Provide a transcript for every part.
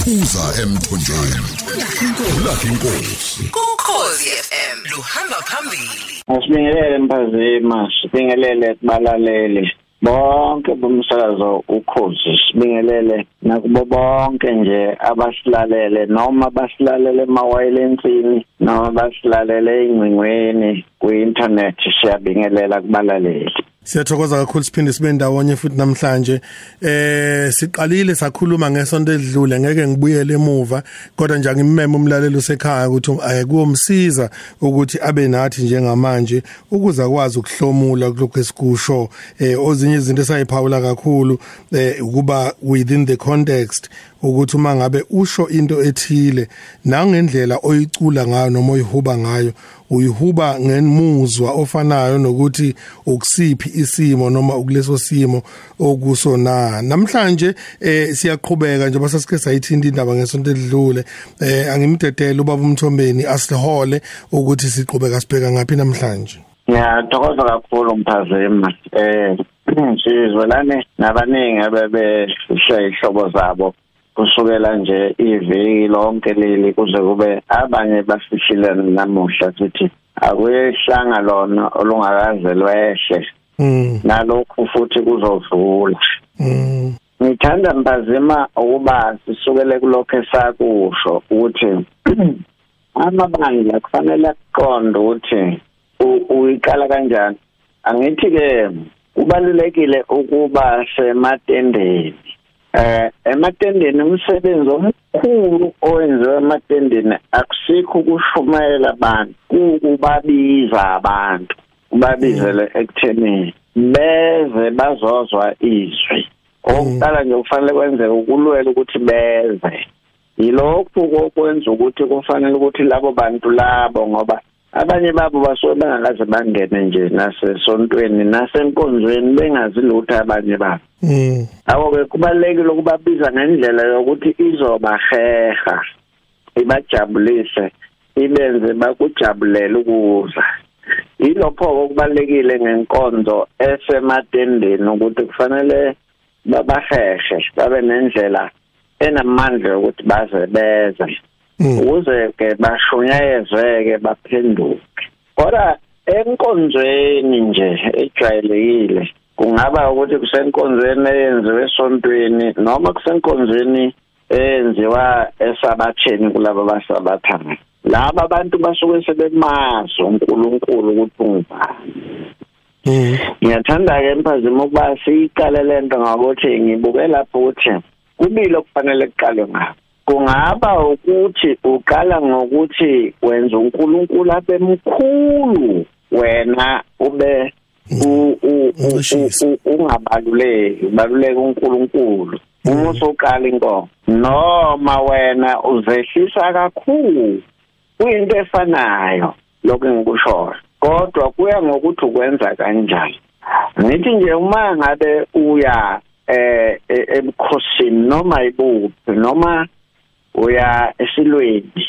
phuza emthonjeni. Ulakhi inkosi. Ukhozi FM luhamba phambili. Asibingelele mphazima, sibingelele kubalaleli bonke bomsakazo ukhozi sibingelele nakubo bonke nje abasilalele noma basilalele emawayilensini noma basilalele ingcingweni ku-internet siyabingelela kubalaleli. Siyathokoza kakhulu siphinde sibe ndawonye futhi namhlanje. Eh siqalile sakhuluma ngesonto edlule ngeke ngibuyele emuva kodwa nje ngimeme umlaleli usekhaya ukuthi ayekuwomsiza ukuthi abe nathi njengamanje ukuze akwazi ukuhlomula kulokho esikusho eh ozinye izinto esayiphawula kakhulu eh ukuba within the context ukuthi uma ngabe usho into ethile nangendlela oyicula ngayo noma oyihuba ngayo uyihuba ngemuzwa ofanayo nokuthi ukusiphi isimo noma ukuleso simo okuso na. Namhlanje eh siyaqhubeka nje basasike sayithinta indaba ngesonto edlule eh angimdedele ubaba umthombeni asihole ukuthi siqhubeka sibheka ngapi namhlanje. Ngiyathokoza kakhulu mphazima. Eh sizwelane nabaningi abebeshiya ihlobo zabo. Kusukela nje iviki lonke leli kuze kube abanye bafishile namuhla sithi akuyehlanga lona olungakaze lwehle mm. Nalokhu futhi kuzodlula. Mm. Ngithanda mbazima ukuba sisukele kulokho esakusho ukuthi amabandla kufanele aqonde ukuthi uyiqala kanjani. Angithi ke kubalulekile ukuba sematendeni. Eh ematendeni umsebenzi omkhulu owenziwe ematendeni akusikho ukushumayela abantu kukubabiza abantu ubabizele ekuthenini. Beze bazozwa izwi. Okuqala nje kufanele kwenzeke ukulwela ukuthi beze. Yilokhu kokwenza ukuthi kufanele ukuthi labo bantu labo ngoba abanye babo basuke bengakaze bangene nje nasesontweni nasenkonzweni bengazi lutho abanye babo. Mm abo-ke kubalulekile ukubabiza ngendlela yokuthi izobaheha ibajabulise ibenze bakujabulele ukuza. Yilokho-ke okubalulekile ngenkonzo esematendeni ukuthi kufanele babahehe babe nendlela enamandla yokuthi baze beze. Ukuze ke bashunyayezeke baphenduke. Kodwa enkonzweni nje ejwayelekile kungaba ukuthi kusenkonzweni eyenziwe esontweni noma kusenkonzweni eyenziwa esabatheni kulabo basabathayo laba abantu basuke sebemazi uNkulunkulu ukuthi ungubani. Mm. Ngiyathanda ke emphazima ukuba siyiqale lento ngokuthi ngibuke lapho ukuthi kubili okufanele kuqalwe ngakho. Kungaba ukuthi uqala ngokuthi wenza uNkulunkulu abe mkhulu wena ube u- ungabaluleki ubaluleka uNkulunkulu. Uma usuqala inkomo noma wena uzehlisa kakhulu kuyinto efanayo lokho engikushoyo. Kodwa kuya ngokuthi ukwenza kanjani. Ngithi nje uma ngabe uya eh e- ebukhosini noma ibuphi noma uya esilweni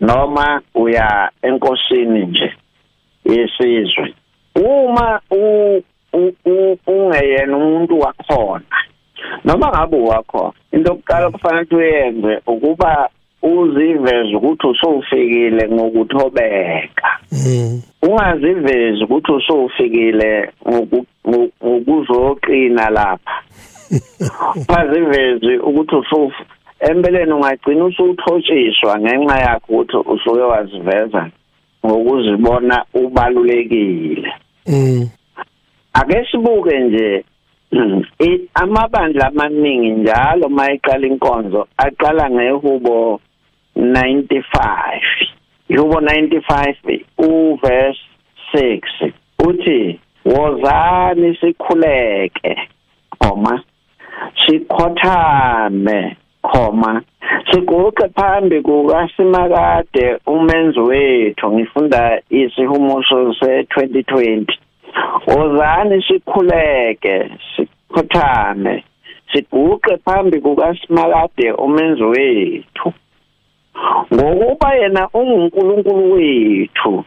noma uya enkosini nje yesizwe uma ungeyena umuntu wakhona noma ngabe wakhona into yokuqala kufanele uyenze ukuba uziveze ukuthi usufikile ngokuthobeka. Mm. Ungazivezi ukuthi ngoku- ngokuzoqina lapha. Ungazivezi ukuthi empeleni ungagcina usuthotshiswa ngenxa yakho ukuthi usuke waziveza ngokuzibona ubalulekile. Mm ake sibuke nje amabandla amaningi njalo mayiqala inkonzo aqala ngehubo 95 ihubo 95 uverse 6 uthi wozani sikhuleke koma sikhothame. Khoma. Siguqe phambi kukasimakade umenzi wethu ngifunda isihumuso se-2020 wozani sikhuleke sikhothame. Siguqe phambi kukasimakade umenzi wethu. Ngokuba yena ungunkulunkulu wethu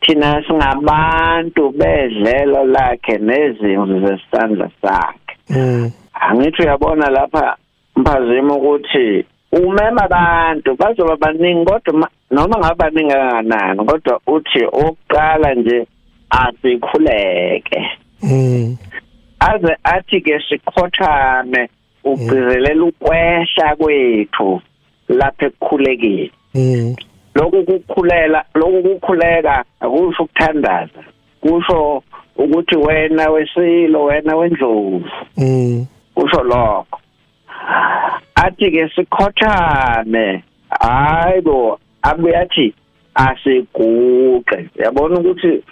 thina singabantu bedlelo lakhe nezimvu zesandla sakhe. Mm angithi uyabona lapha mphazima ukuthi umema abantu bazoba baningi kodwa ma- noma ngabe baningi kangakanani kodwa uthi oqala nje asikhuleke. Mm aze athi ke sikhothame ugcizelela ukwehla kwethu lapha ekukhulekeni. Mm lokhu kukhulela lokhu kukhuleka akusho ukuthandaza kusho ukuthi wena wesilo wena wendlovu. Mm kusho lokho. Athi ke sikhothame. Hayibo abuye athi asiguqe yabona ukuthi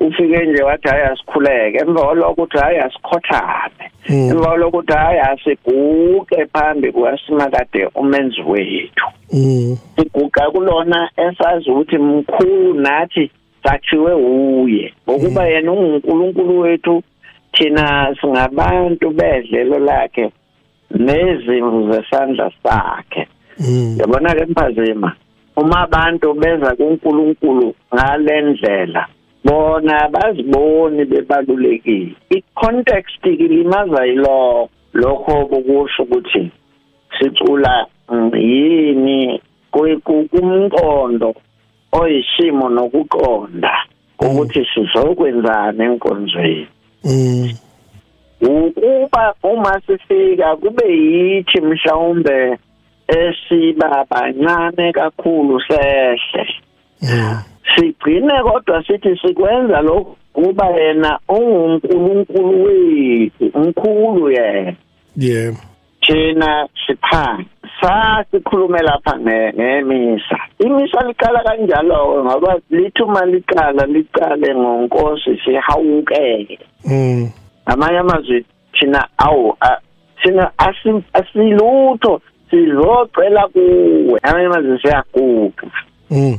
ufike nje wathi hayi asikhuleke emva kwalokho uthi hayi asikhothame. Mm. emva kwalokho uthi hayi asiguqe phambi kwasimakade umenzi wethu. Mm siguqa kulona esazi ukuthi mkhulu nathi sakhiwe uye. Ngokuba yena ungunkulunkulu wethu thina singabantu bedlelo lakhe nezimvu zesandla sakhe. Mm. Yabona ke mphazima? Uma abantu beza kuNkulunkulu ngalendlela bona baziboni bebalulekile. Icontext ilimaza yilo lokho bokusho ukuthi sicula mm, yini? Kumqondo oyishimo nokuqonda ukuthi sizokwenzana enkonzweni. Mm. Ukuba uma sifika kube yithi mhlawumbe esiba bancane kakhulu sehle. Mm sigcine kodwa sithi sikwenza lokhu kuba yena ungunkulunkulu wethu umkhulu yena. Yeah. Thina siphansi sasikhulume lapha nge- ngemisa. Imisa liqala kanjalo ngoba lithi uma liqala liqale ngonkosi sihawukele mm. Amanye amazwi thina awu thina asi- asilutho sizocela kuwe. Amanye amazwi siyaguqa mm.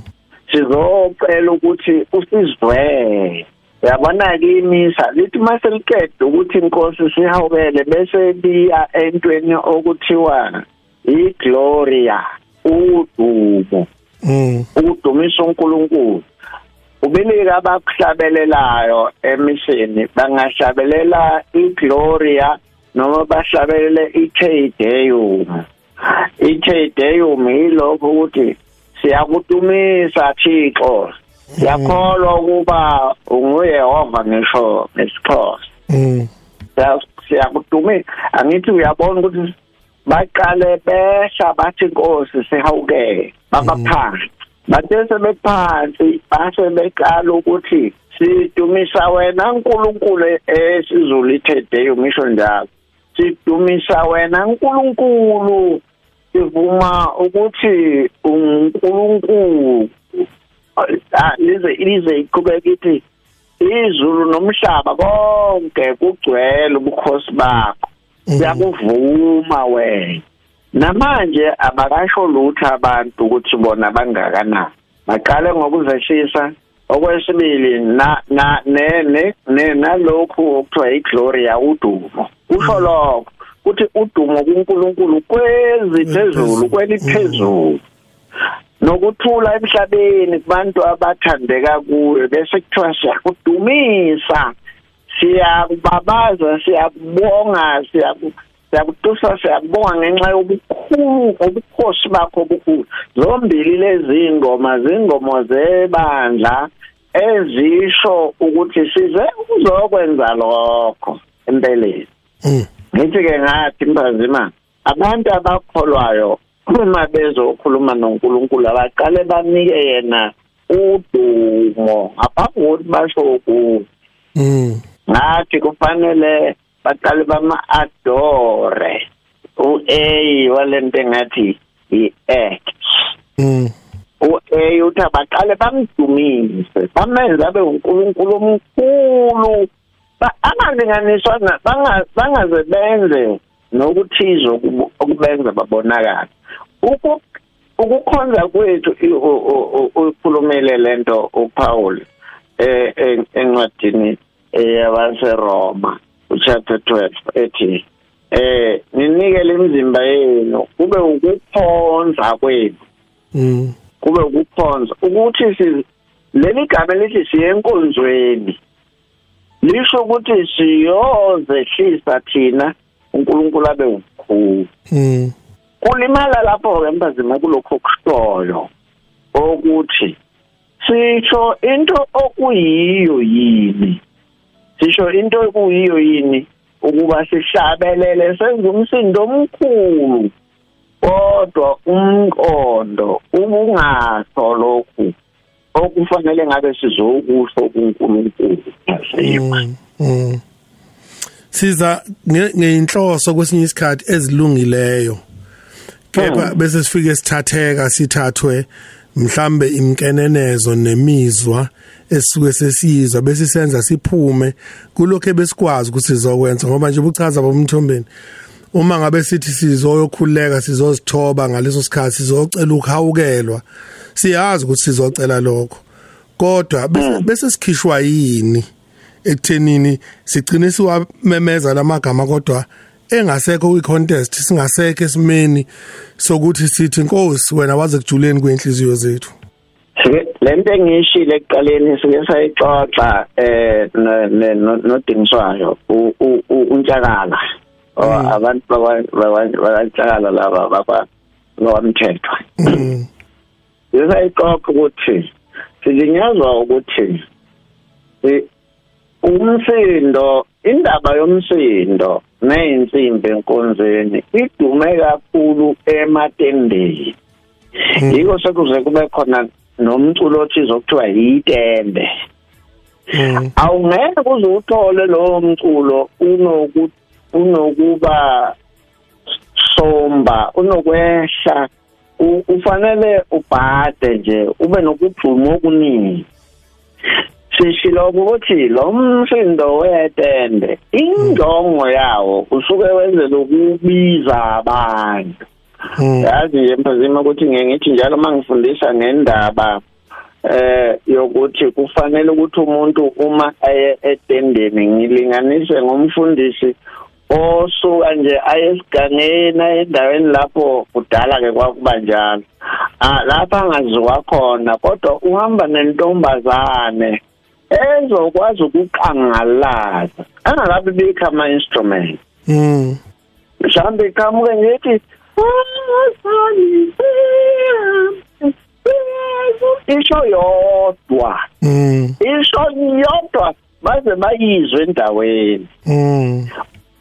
Sizocela ukuthi usizwele. Yabona ke imisa lithi mase liqeda ukuthi inkosi sihawukele bese liya entweni okuthiwa igloria udumo. Mm. Ukudumisa uNkulunkulu. Ubelika abakuhlabelelayo emisini bangahlabelela igloria noma bahlabelele iTedeum iTedeum yilokho ukuthi siyakudumisa Thixo. Siyakholwa ukuba unguyehova ngisho ngesixhosa mm. Siya- siyakudumisa angithi uyabona ukuthi baqale behla bathi inkosi sihawukele babaphansi bathe sebephansi base beqala ukuthi sidumisa wena nkulunkulu esizulu ithedeyo ngisho njalo. Sidumisa wena nkulunkulu sivuma ukuthi unkulunkulu. Ah, lize lize iqhubeka ithi izulu nomhlaba konke kugcwele ubukhosi bakho. Siyakuvuma wena. Namanje abakasho lutho abantu ukuthi bona bangakanani. Baqale ngokuzehlisa okwesibili na na ne ne ne- nalokhu okuthiwa igloria udumo kusho lokho kuthi udumo kuNkulunkulu kweziphezulu kweliphezulu nokuthula emhlabeni kubantu abathandeka kuwe bese kuthiwa siyakudumisa. Siyakubabaza siyakubonga siyaku siyakutusa siyakubonga ngenxa yobukhulu obukhosi bakho obukhulu. Zombili lezi ngoma zingoma zebandla ezisho ukuthi size uzokwenza lokho empeleni. Mm. Ngithi ke ngathi mphazima abantu abakholwayo uma bezokhuluma noNkulunkulu abaqale banike yena udumo. Ngaphambi kokuthi basho ukuthi mm. ngathi kufanele baqale bama-adore. U-a walento engathi i-act. Mm. U-a uthi abaqale bamdumise bamenze abe unkulunkulu omkhulu. Ba- angalinganiswa na- banga- bangaze benze nokuthize okubenza babonakala Uku- ukukhonza kwethu uyikhulumile lento uPaul eh en- encwadini yabaseRoma uchapter 12 ethi eh ninikele imizimba yenu kube ukukhonza kwenu. Mm. Kube ukukhonza ukuthi si leli gama lithi siye enkonzweni lisho ukuthi siyozehlisa thina uNkulunkulu abe ukhulu mm. Kulimala lapho ke mpazima kulokho kushoyo ukuthi sisho into okuyiyo yini. Sisho into okuyiyo yini? Ukuba sihlabelele senze umsindo omkhulu kodwa umqondo ubungaso lokhu okufanele ngabe sizokusho kuNkulunkulu. Asikho Mm, mm. siza nge- ngeinhloso kwesinye isikhathi ezilungileyo. Kepha bese sifike sithatheka sithathwe mhlambe imkenenezo nemizwa esisuke sesiyizwa bese senza siphume kulokho ebesikwazi ukuthi sizokwenza. Ngoba nje buchaza bomthombeni uma ngabe sithi sizoyokhuleka sizozithoba ngaleso sikhathi sizocela ukuhawukelwa siyazi ukuthi sizocela lokho. Kodwa bese- bese sikhishwa yini ekuthenini sigcine siwamemeza lamagama kodwa engasekho kwi-contest singasekho esimeni sokuthi sithi nkosi wena waze kujuleni kwenhliziyo zethu. Sike lento engishile ekuqaleni sike sayixoxa eh no- no- no- nodingiswayo u- u- u- untshakala Oh, abantu bakwa- bakwa- bakantshakala laba bakwa ngokwamthethwa Mm, Sisayixoxa ukuthi silinyazwa ukuthi eh, umsindo indaba yomsindo neyinsimbi enkonzeni idume kakhulu ematendeni. Yiko sekuze kube khona nomculo othize okuthiwa yitende. Mm, awungeke uze uthole lowo mculo unoku unokuba somba unokwehla. Ufanele ubhade nje ube nokujuma okuningi. Sishilo ukuthi lo msindo wetende injongo yawo usuke wenzela ukubiza abantu. Mm, yazi nje mphazima ukuthi ngeke ngithi njalo mangifundisa ngendaba eh yokuthi kufanele ukuthi umuntu uma aye etendeni ngilinganise ngomfundisi osuka nje ayesigangeni endaweni lapho kudala ke kwakuba njalo. Ah lapha angaziwa khona kodwa uhamba nentombazane. Ezokwazi ukuqangalaza angakabi bikho ama instrument mm, mhlawumbe iqhamuke ngithi isho yodwa. Mm, isho yodwa baze bayizwe endaweni. Mm,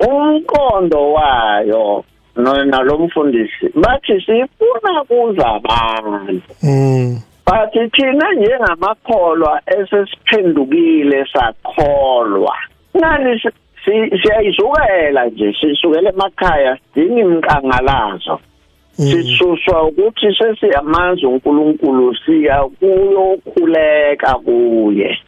umqondo wayo no- nalomfundisi bathi sifuna kuza abantu. Mm, bathi thina njengamakholwa esesiphendukile sakholwa. Nani si- si- siyayizukela nje sisukela emakhaya sidinga imqangalazo sisuswa ukuthi sesiyamanzi uNkulunkulu siya kuyokhuleka kuye.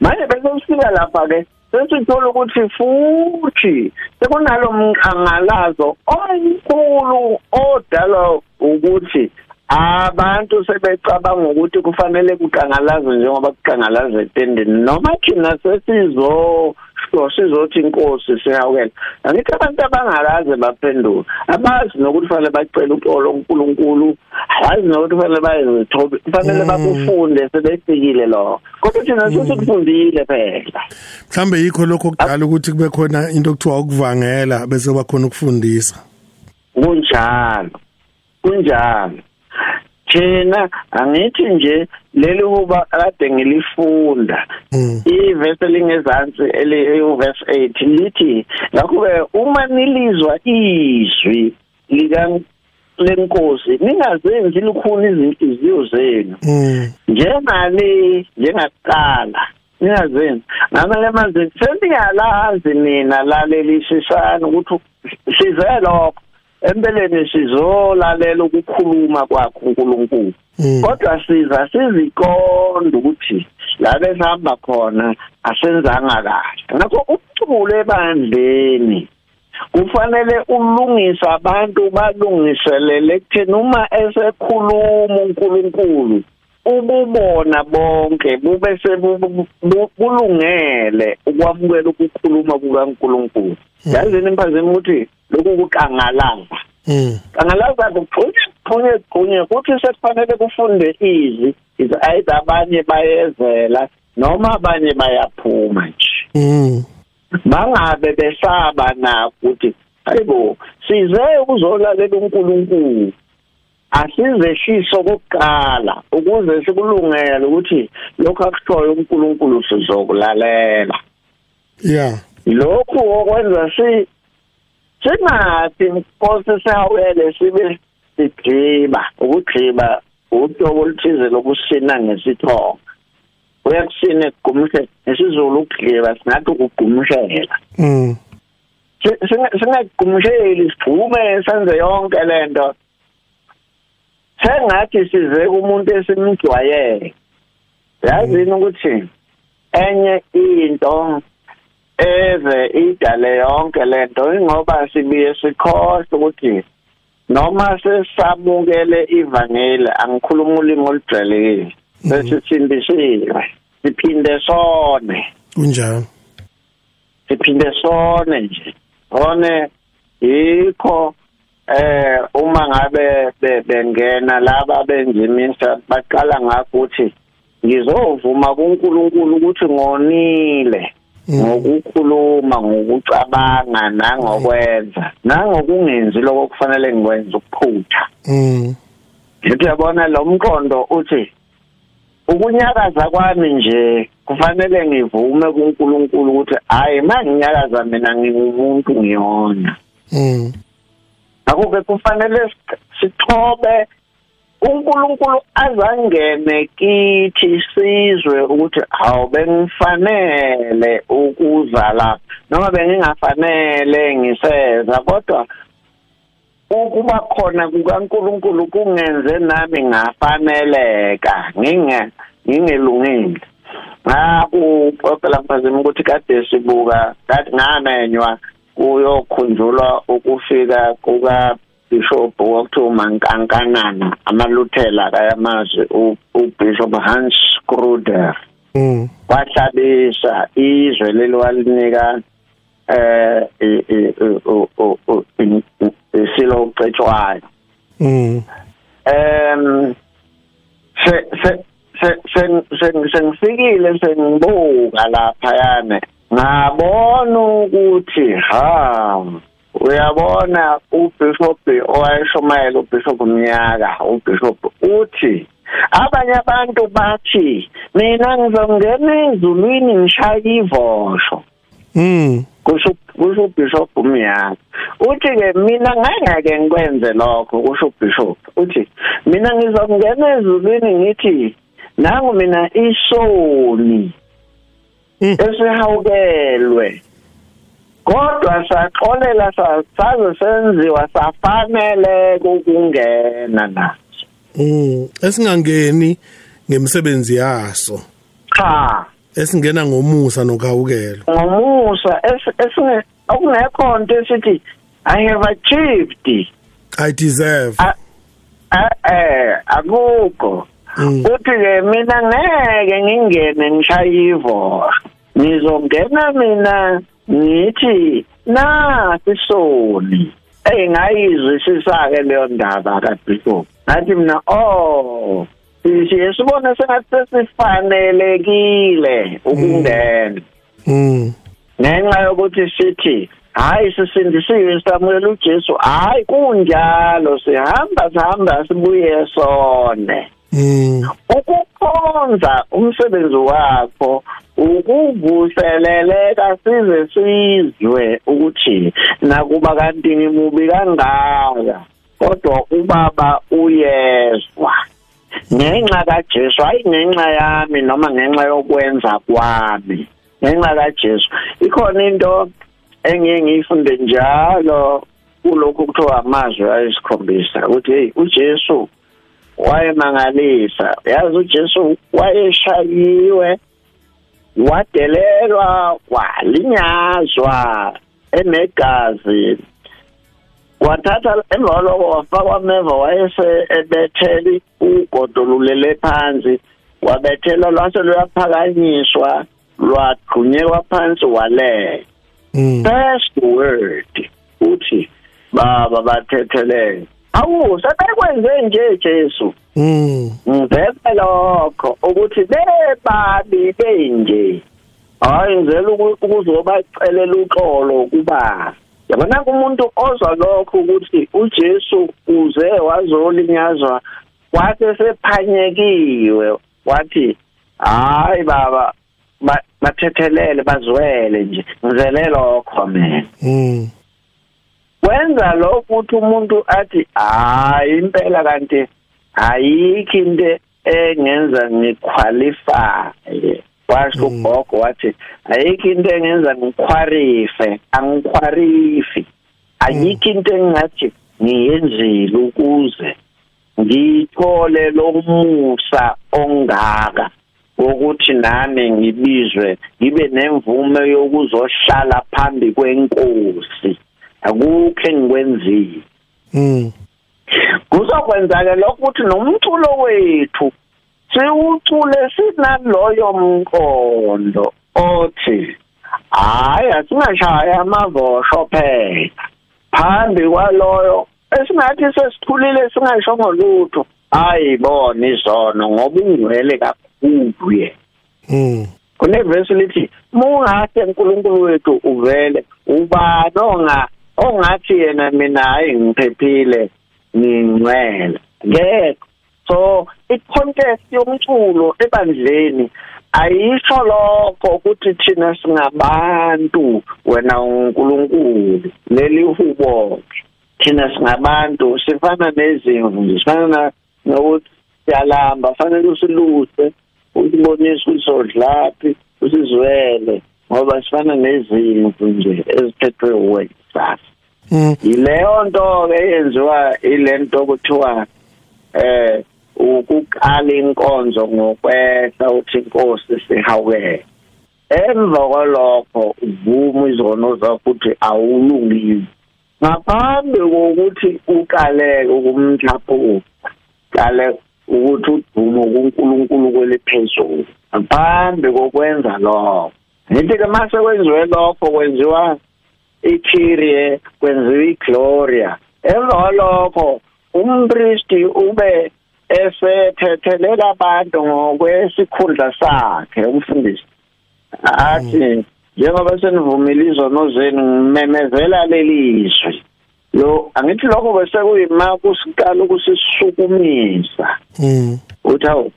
Manje bese sifika lapha ke sesithola ukuthi futhi sekunalo mqangalazo omkhulu odalwa ukuthi abantu sebecabanga ukuthi kufanele kuqangalazwe njengoba kuqangalaza etendeni noma thina sesizo sizothi inkosi sihawukela angithi abantu abangakaze baphendula abazi nokuthi kufanele bacela uxolo kuNkulunkulu abazi nokuthi kufanele bayezithobe kufanele bakufunde sebefikile lo kodwa thina sesikufundile phela. Mhlambe yikho lokho kudala ukuthi kube khona into okuthiwa ukuvangela bese kuba khona ukufundisa. Kunjalo kunjalo. Thina angithi nje leli huba kade ngilifunda Mm. ivesi elingezansi eliverse 8 lithi ngakho-ke uma nilizwa izwi lenkosi ningazenzi lukhulu izinhliziyo zenu Mm. njengale njengakuqala ningazenzi ngamanye amazwi sengiyalazi nina lalelisisana ukuthi size lokho empeleni sizolalela ukukhuluma kwakho uNkulunkulu Mm. kodwa siza siziqonda ukuthi la besihamba khona asenzanga kahle ngakho ukucula ebandleni kufanele ulungise abantu balungiselele ekutheni uma esekhuluma uNkulunkulu ububona bonke bube sebulungele ukwamukela ukukhuluma kukaNkulunkulu. Yazini imphazeni ukuthi lokhu kuqangalaza Mm. angalaza kuphunye kuphunye kuphunye kuthi sekufanele kufunde is either abanye bayezela noma abanye bayaphuma nje. Bangabe besaba na ukuthi hayibo size ukuzolalela uNkulunkulu. Asizehliso kokuqala ukuze sikulungele ukuthi lokho akushoyo uNkulunkulu sizokulalela. Yeah lokhu okwenza si singathi inkosi sihawele sibe sigqiba ukugqiba uhlobo oluthize lokusina ngesithongo uyakusina ekugumshe nesizulu ukugqiba singathi ukugumshela mm. Singagumsheli sigqume senze yonke lento sengathi size kumuntu esimjwayele yazini ukuthi enye into eze idale yonke lento ingoba sibiye sikhohle ukuthi noma sesamukele ivangeli angikhuluma ulimi olujwayelekile. Bese sindisiwe siphinde sone. Kunjalo. Siphinde sone nje. One yikho eh uma ngabe bengena laba benjimisa baqala ngakho ukuthi ngizovuma kuNkulunkulu ukuthi ngonile ngokukhuluma ngokucabanga nangokwenza nangokungenzi lokho kufanele ngikwenze ukuphutha. Mm. Ngithi yabona lo mqondo uthi ukunyakaza kwami nje kufanele ngivume kuNkulunkulu ukuthi hayi manginyakaza mina ngingumuntu ngiyona. Akube kufanele sithobe uNkulunkulu azangene kithi sizwe ukuthi awu bengifanele ukuza lapha noma bengingafanele ngiseza kodwa ukuba khona kukaNkulunkulu kungenze nami ngafaneleka. Nginge ngingelungile. Ngaku phela mphazima ukuthi kade sibuka kade ngamenywa kuyokhunjulwa ukufika kuka Bishop wakuthiwa uMankankanana amaluthela kayamazi uBishop Hans Kruder mm. Wahlabisa izwe leli walinika eh isilo ucetshwayo. Mm. Em se se se sengifikile sengibuka lapha yane ngabona ukuthi ha uyabona ubishop owayeshumayela ubishop Mnyaka ubishop uthi abanye abantu bathi mina ngizongena ezulwini ngishaya ivosho. Mm kusho kusho ubishop Mnyaka. Uthi ke mina ngeke ngikwenze lokho kusho ubishop. Uthi mina ngizongena ezulwini ngithi nangu mina isoni. Esihawukelwe. Kodwa saxolela saze senziwa safanele ukungena naso. Mm esingangeni ngemsebenzi yaso. Cha. Esingena ngomusa nokhawukelo ngomusa esinge okungekho nto esithi i have achieved i deserve. Eh akukho. Uthi ke mina ngeke ngingene ngishayivo ngizongena mina ngithi na sisoni. Hey ngayizwisisa ke leyo ndaba kaBishop ngathi mina oh siyesibona sengathi sesifanelekile ukungena. Mm. Ngenxa yokuthi sithi hayi sisindisiwe samukela uJesu. Hayi kunjalo. Sihamba sihamba sibuye sone. mm ukukhonza umsebenzi wakho ukuvuseleleka size sizwe ukuthi nakuba kanti ngimubi kangaka kodwa ubaba uyezwa. Ngenxa kaJesu hayi ngenxa yami noma ngenxa yokwenza kwami ngenxa kaJesu. Ikhona into engiye ngiyifunde njalo kulokhu kuthiwa amazwi ayisikhombisa ukuthi hey uJesu wayemangalisa. Yazi uJesu wayeshayiwe wadelelwa walinyazwa enegazi. Wathatha emva kwaloko wafakwa ameva wayese ebetheli ugodolulele phansi wabethelwa lwase luyaphakanyiswa lwagqunyekwa phansi wale first word uthi baba bathethele awu sebekwenze nje Jesu. Mm. Ngivele lokho ukuthi bebabi benje. Hayi ngizela ukuzobacelela uxolo kuba. Yabona umuntu ozwa lokho ukuthi uJesu uze wazolinyazwa wathi sephanyekiwe wathi hayi baba bathethelele bazwele nje. Ngizele lokho mina mm. Wenza lokho ukuthi umuntu athi hayi impela kanti ayikho into engenza ngiqualify washo ugogo wathi ayikho into engenza ngikhwarife angikhwarifi. Ayikho into engathi ngiyenzile ukuze ngithole lo musa ongaka ukuthi nami ngibizwe ngibe nemvume yokuzohlala phambi kwenkosi. Akukho engikwenzile mm. Kuzokwenzake lokho ukuthi nomculo wethu siwucule sinaloyo mqondo othi hayi asingashaya amavosho phela. Phambi kwaloyo esingathi sesithulile singasho ngolutho ayibona izono ngoba ungcwele kakhulu ye mm. Kunevesi lithi mungase uNkulunkulu wethu uvele ubani onga ongathi yena mina hayi ngiphephile ngingcwele. Ngekho. So i-contest yomculo ebandleni ayisho lokho ukuthi thina singabantu wena uNkulunkulu leli hubo. Thina singabantu sifana nezimvu sifana nokuthi siyalamba fanele usiluse usibonise ukuthi sodlaphi usizwele ngoba sifana nezimvu nje eziphethwe wena mm. Yileyo nto ke yenziwa ilento kuthiwa eh ukuqala inkonzo ngokwehla uthi inkosi sihawukele emva kwalokho uvuma izono zakho ukuthi awulungile ngaphambi kokuthi uqaleke ukumhlaphuka qale ukuthi udumo kuNkulunkulu kweliphezulu ngaphambi kokwenza lokho ngithi ke mase kwenziwe lokho kwenziwa iKyrie kwenziwa iGloria. Emva kwalokho umpristi ube esethethelela abantu ngokwesikhundla sakhe umfundisi. Athi njengoba senivumile izono zenu ngimemezela lelizwi lo angithi lokho bese kuyima kusiqala ukusisukumisa. Mm uthi awu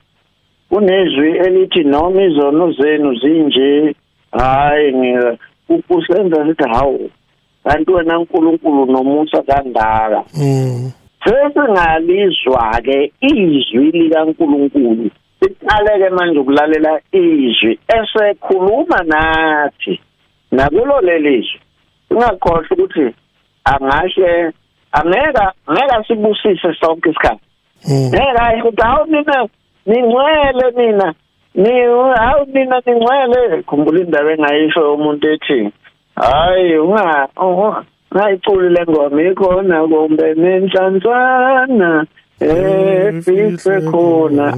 kunezwi elithi noma izono zenu zinje hayi ukusenza sithi hawu kanti wena uNkulunkulu nomusa kangaka. Mm. Sesingalizwa ke izwi likaNkulunkulu. Siqaleke manje ukulalela izwi esekhuluma nathi. Nakulo lelizwi ungakhohle ukuthi angahle angeka ngeka sibusise sonke isikhathi. Mm. Ngeka ukuthi hawu mina ningcwele mina. Ni hawu mina ningcwele khumbula indaba engayisho umuntu ethi hayi unga ngayiculi le ngoma ikhona kumbe nenhlanzana efihle khona.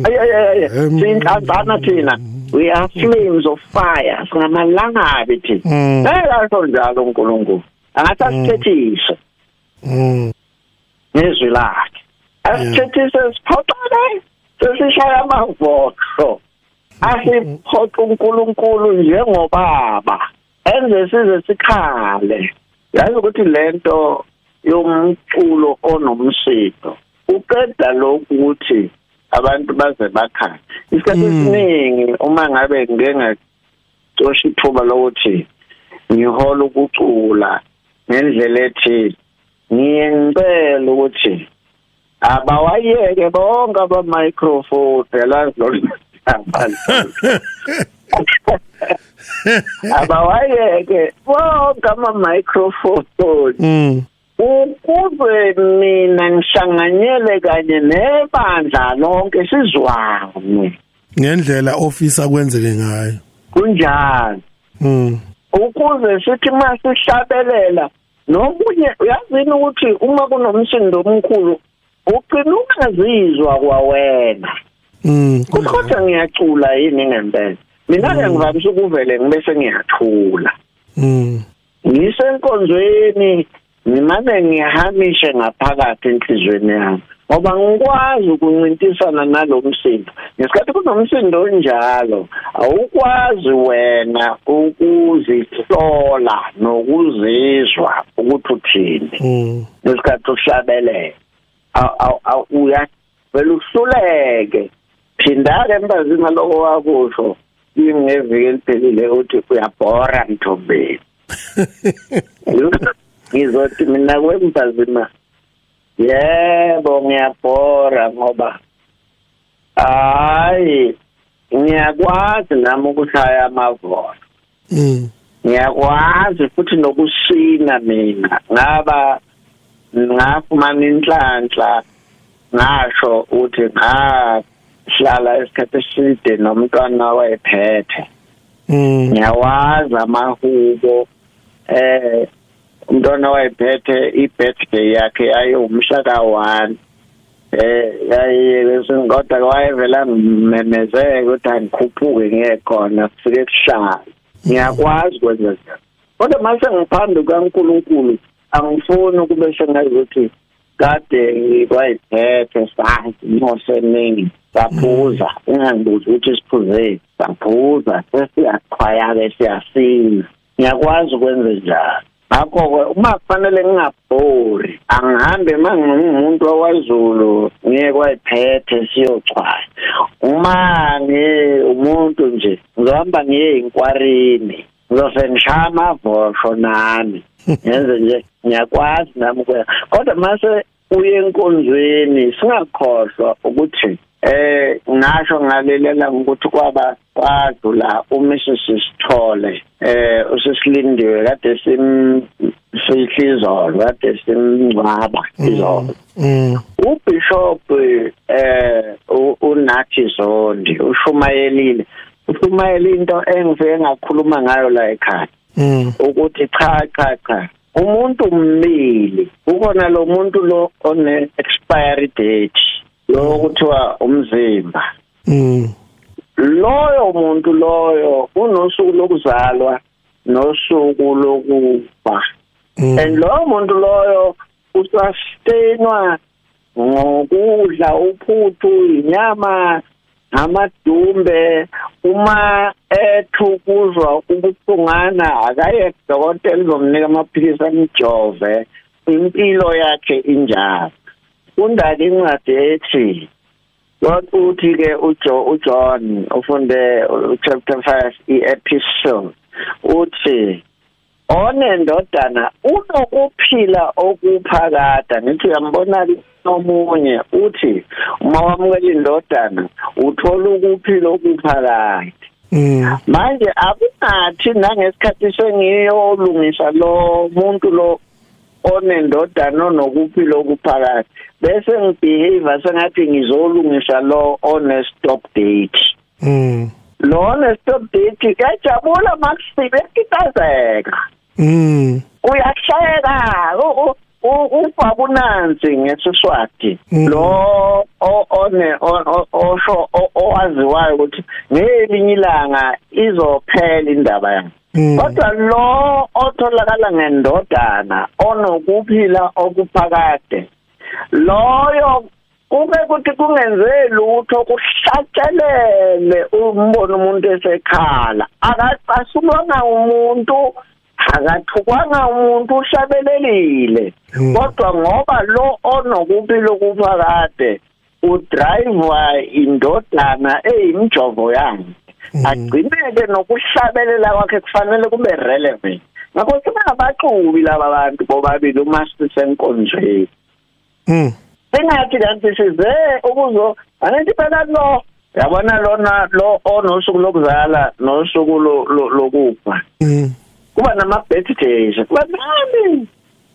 Sinhlanzana thina. We are flames of fire singamalangabi thina Mm. ekasho njalo uNkulunkulu. Angathi asithethise mm. Nezwi lakhe. Asithethise siphoqele sesishaya amavoxo asiphoqa uNkulunkulu njengobaba. Enze size sikhale. Yazi ukuthi lento yomculo onomsindo uqeda lokhu ukuthi abantu baze bakhale. Isikhathi esiningi uma ngabe ngeke ngacosha ithuba lokuthi ngihola ukucula ngendlela ethi ngiye ngicela ukuthi abawayeke bonke ama microphone yalazi abawayeke bonke ama microphone mm. Ukuze mina ngihlanganyele kanye nebandla lonke sizwane. Ngendlela ofisa kwenzeke ngayo. Kunjalo mm. Ukuze sithi masihlabelela nokunye uyazini ukuthi uma kunomsindo omkhulu ugcina ungazizwa kwawena? Mm kodwa ngiyacula yini ngempela? Mina ke ngivamise ukuvele ngibe sengiyathula. Mm. Ngisenkonzweni ngimane ngihamishe ngaphakathi enhlizweni yami ngoba ngikwazi ukuncintisana nalomsindo ngesikhathi kunomsindo onjalo awukwazi wena ukuzihlola nokuzizwa ukuthi uthini. Mm. ngesikhathi uhlabelela uya vele uhluleke. Phinda ke embazini lokho wakusho ingeviki eliphelile uthi uyabhora mthombeni. Ngizothi mina kwembazima yebo ngiyabhora ngoba hayi ngiyakwazi nami ukushaya amavolo Mm. ngiyakwazi futhi nokusina mina ngaba ngafumana inhlanhla ngasho ukuthi ngahlala isikhathi eside nomntwana wayephethe Mm. ngiyawazi amahubo eh umntwana wayephethe i-birthday yakhe ayumshaka 1 eh yayi kodwa wayevela memezeke ukuthi angikhuphuke ngekhona kufike kuhlala ngiyakwazi kwenza kodwa mase ngiphambi kaNkuluNkulu angifuni ukube sengazuthi kade ngikwayiphethe sathi ngoseningi saphuza ungangibuzi ukuthi siphuze saphuza sesiyaqhwaya ke siyasina. Ngiyakwazi ukwenza njalo. Ngakho uma kufanele ngingabhori angihambe mangingumuntu owazulu ngiye kwayiphethe siyochwaya uma ngi umuntu nje ngizohamba ngiye inkwarini ngizose ngishaya amavosho nami. ngenze nje ngiyakwazi nami ukuya kodwa mase uye enkonzweni singakhohlwa ukuthi eh ngasho ngalelela ukuthi kwaba kwadlula uMrs Sithole eh usisilindiwe kade sim sihlizolo kade simngcwaba izolo Mm. ubishop eh u- unathi zondi ushumayelile ushumayele into engifike ngakhuluma ngayo la ekhaya Mm. Ukuthi cha cha cha. Umuntu mmili ukona lo muntu lo one expiry date lo kuthiwa umzimba. Mm. loyo muntu loyo unosuku lokuzalwa nosuku lokufa. Mm. and loyo muntu loyo usustainwa ngokudla uphuthu inyama amadumbe uma ethu kuzwa ubuhlungana akaye dokotela uzomnika amaphilisi amjove. Impilo yakhe injalo. Funda ke incwadi ethi What uthi ke uJo uJohn ufunde uh, chapter 5 i-epistle uthi onendodana unokuphila okuphakade. Ngithi uyambona nomunye uthi uma wamukela indodana uthola ukuphila okuphakade Mm. manje akunathi nangesikhathi sengiyolungisa lo muntu lo onendodana onokuphila okuphakathi bese ngibehave sengathi ngizolungisa lo one stop date Mm. lo one stop date kajabula makusifike kitazeka Mm. uyashayeka u- u- u- ufa kunansi ngesiswati Mm. lo one osho owaziwayo ukuthi ngelinye ilanga izophela indaba yakhe Mm. kodwa lo otholakala ngendodana onokuphila okuphakade loyo kube kuthi kungenzeli ukuthi kuhlatshelele umbone umuntu esekhala akacasulwanga umuntu akathukwanga umuntu uhlabelelile Mm. kodwa ngoba lo onokuphila okuphakade udrive indodana eyimjovo yakhe Mm. agcineke nokuhlabelela kwakhe kufanele kube relevant ngakho singabaxubi laba bantu bobabili uma sisenkonzweni Mm. singathi kanti size ukuzo angithi phela lo yabona lona lo onosuku lokuzala nosuku lo- lo- lokufa Mm. Kuba nama birthdays kuba nami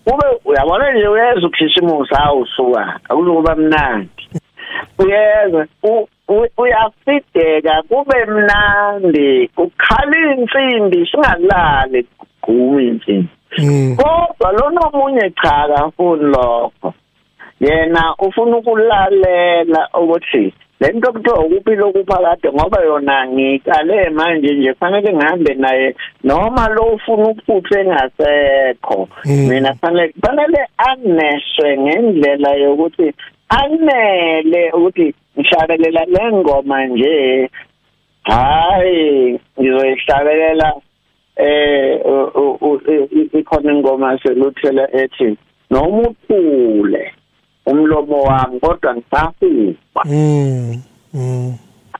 kube uyabona nje uyeza ukhisimusa awusuka akuzokuba mnandi. Uyeza uyafideka kube mnandi. Ukhala insimbi singalali gquma insimbi Mm. kodwa lona omunye cha akafuni lokho. Yena ufuna ukulalela ukuthi lento kuthiwa ukuphila okuphakade ngoba yona ngikale manje nje fanele ngihambe naye noma lo ufuna ukuphutha engasekho. Mm. mina fanele fanele aneswe ngendlela yokuthi anele ukuthi ngishabelela le ngoma nje. Hayi ngizoyihlabelela eh ikhona ingoma seluthela ethi noma uphule umlomo wami kodwa ngisahuba mm mm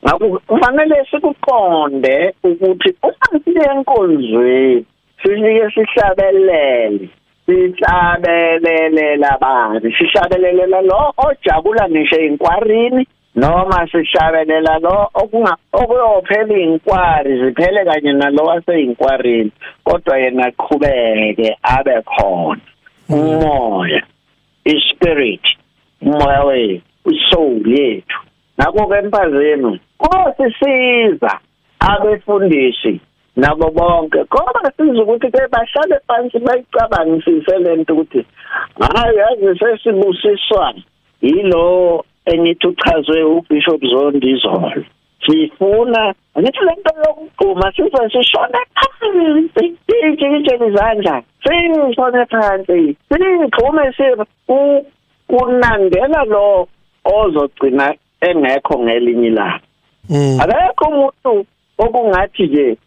ngakho kufanele sikuqonde ukuthi uma siye enkonzweni sifike sihlabelele sihlabelele labani sihlabelelela lo ojabula ngisho inkwarini noma sihlabelela lo okunga okuyophela inkwari ziphele kanye nalo waseinkwarini kodwa yena aqhubeke abe khona. Umoya ispirit. Umoya wethu isoul yethu. Ngakho ke empazeni kosisiza abefundisi nabo bonke ngoba siza ukuthi ke bahlale phansi bayicabangisise lento ukuthi hayi yazi sesibusiswa yilo engithi uchazwe uBishop Zondi izolo sifuna ngithi lento yokugquma size sishone phansi ijikijele izandla sishone phansi sigqume sir kunandela lo ozogcina engekho ngelinye ilanga. Mm. Akekho umuntu okungathi nje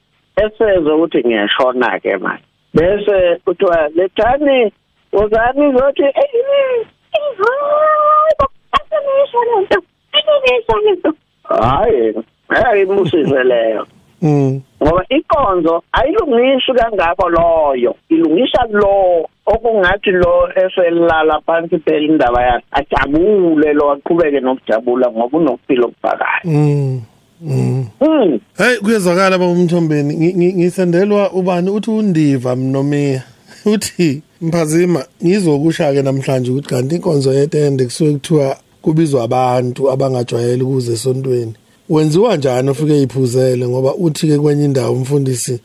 eseze ukuthi ngiyashona ke manje. Bese kuthiwa lethani uzani zothi hayi ayibusise leyo. Mm. Ngoba ikonzo ayilungisi kangako loyo ilungisa lo okungathi lo eselala phansi phela indaba yakhe ajabule lo aqhubeke nokujabula ngoba unokuphila okubhakayo mm mm. Mm Hey kuyezwakala baba umthombeni Ngi- ngi- ngisendelwa ubani uthi undiva mnomiya uthi mphazima ngizokusha ke namhlanje ukuthi kanti inkonzo yetende kusuke kuthiwa kubizwa abantu abangajwayele ukuze esontweni. Wenziwa njani ufike iphuzele ngoba uthi ke kwenye indawo umfundisi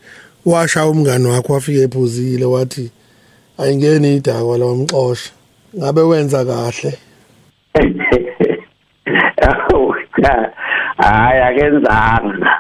washa umngane wakho wafike ephuzile wathi ayingeni idakwa lawa mxosha ngabe wenza kahle? Hayi akenzanga.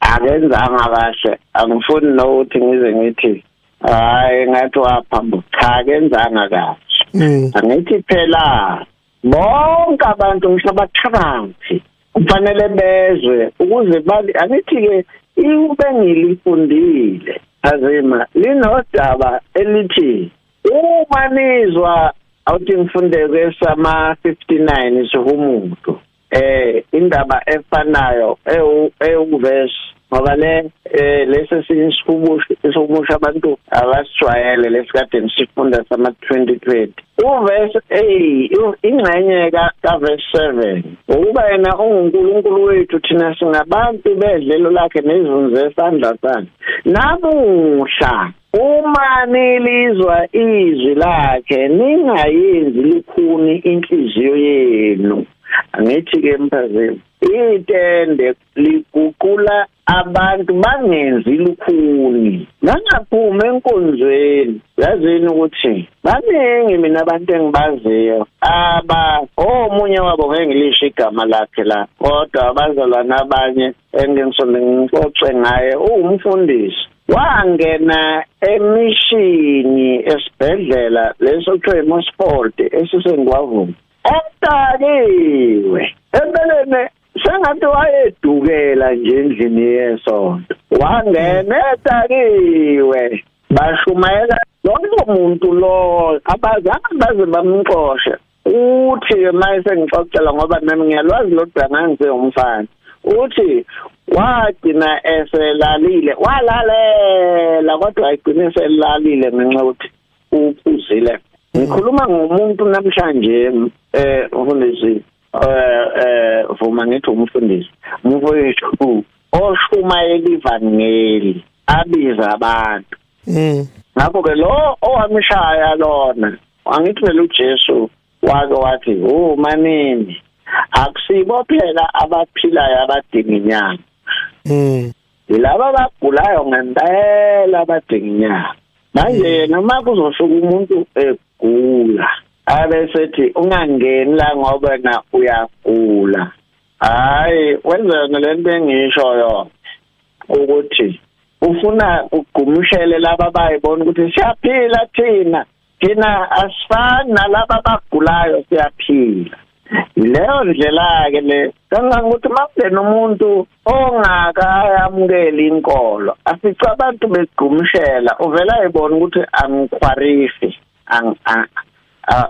Akenzanga kahle. Angifuni nokuthi ngize ngithi hayi ngathi waphambuka cha akenzanga kahle. Mm angithi phela bonke abantu ngisho abathakathi kufanele bezwe ukuze bali angithi ke ibe ngilifundile azima linodaba elithi uma nizwa awuthi ngifunde kwesama 59 sokumuntu eh indaba efanayo ewu ewuvesi ngoba le eh lesi sinisikhubusho sokumusha abantu abasijwayele lesikade nisifunda sama 2020 uvesi hey ingxenye ka verse 7 ukuba yena ungunkulunkulu wethu thina singabantu bedlelo lakhe nezunzo esandla sakhe. Namuhla uma nilizwa izwi lakhe ningayenzi lukhuni inhliziyo yenu. Angithi ke mphazeni itende liguqula abantu bangenzi lukhuni. Bangaphumi enkonzweni yazini ukuthi? Baningi mina abantu engibaziyo. Aba omunye wabo ngeke ngilisho igama lakhe la kodwa abazalwane abanye engingisonde ngixoxe ngaye uwumfundisi. Wangena emishini esibhedlela leso kuthiwa imosport esisengwavuma etakiwe empeleni sengathi wayedukela nje endlini yesonto. Wangena etakiwe bashumayela lonke muntu lo abazange baze bamxoshe. Uthi ke mase ngixoxela ngoba nami ngiyalwazi lodwa ngangizengumfana uthi wagcina eselalile walalela kodwa ayigcine selalile ngenxa ukuthi uphuzile ngikhuluma ngomuntu namhlanje eh ufundisi eh eh vuma ngithi umfundisi mfowethu oshumayela ivangeli abiza abantu. Mm ngakho ke lo owamshaya lona angithi phela uJesu wake wathi oh manini akusibo phela abaphilayo abadinga inyama. Mm yilaba abagulayo ngempela abadinga inyama. Manje noma kuzosuka umuntu egula abe sethi ungangeni la ngoba wena uyagula. Hayi wenzeni lento engisho yona? Ukuthi ufuna ugumushele laba bayibona ukuthi siyaphila thina thina asifani nalaba abagulayo siyaphila. Leyo ndlela ke le kangangokuthi makungena umuntu ongakayamukeli inkolo afica abantu begqumshela uvela ayibona ukuthi angikhwarifi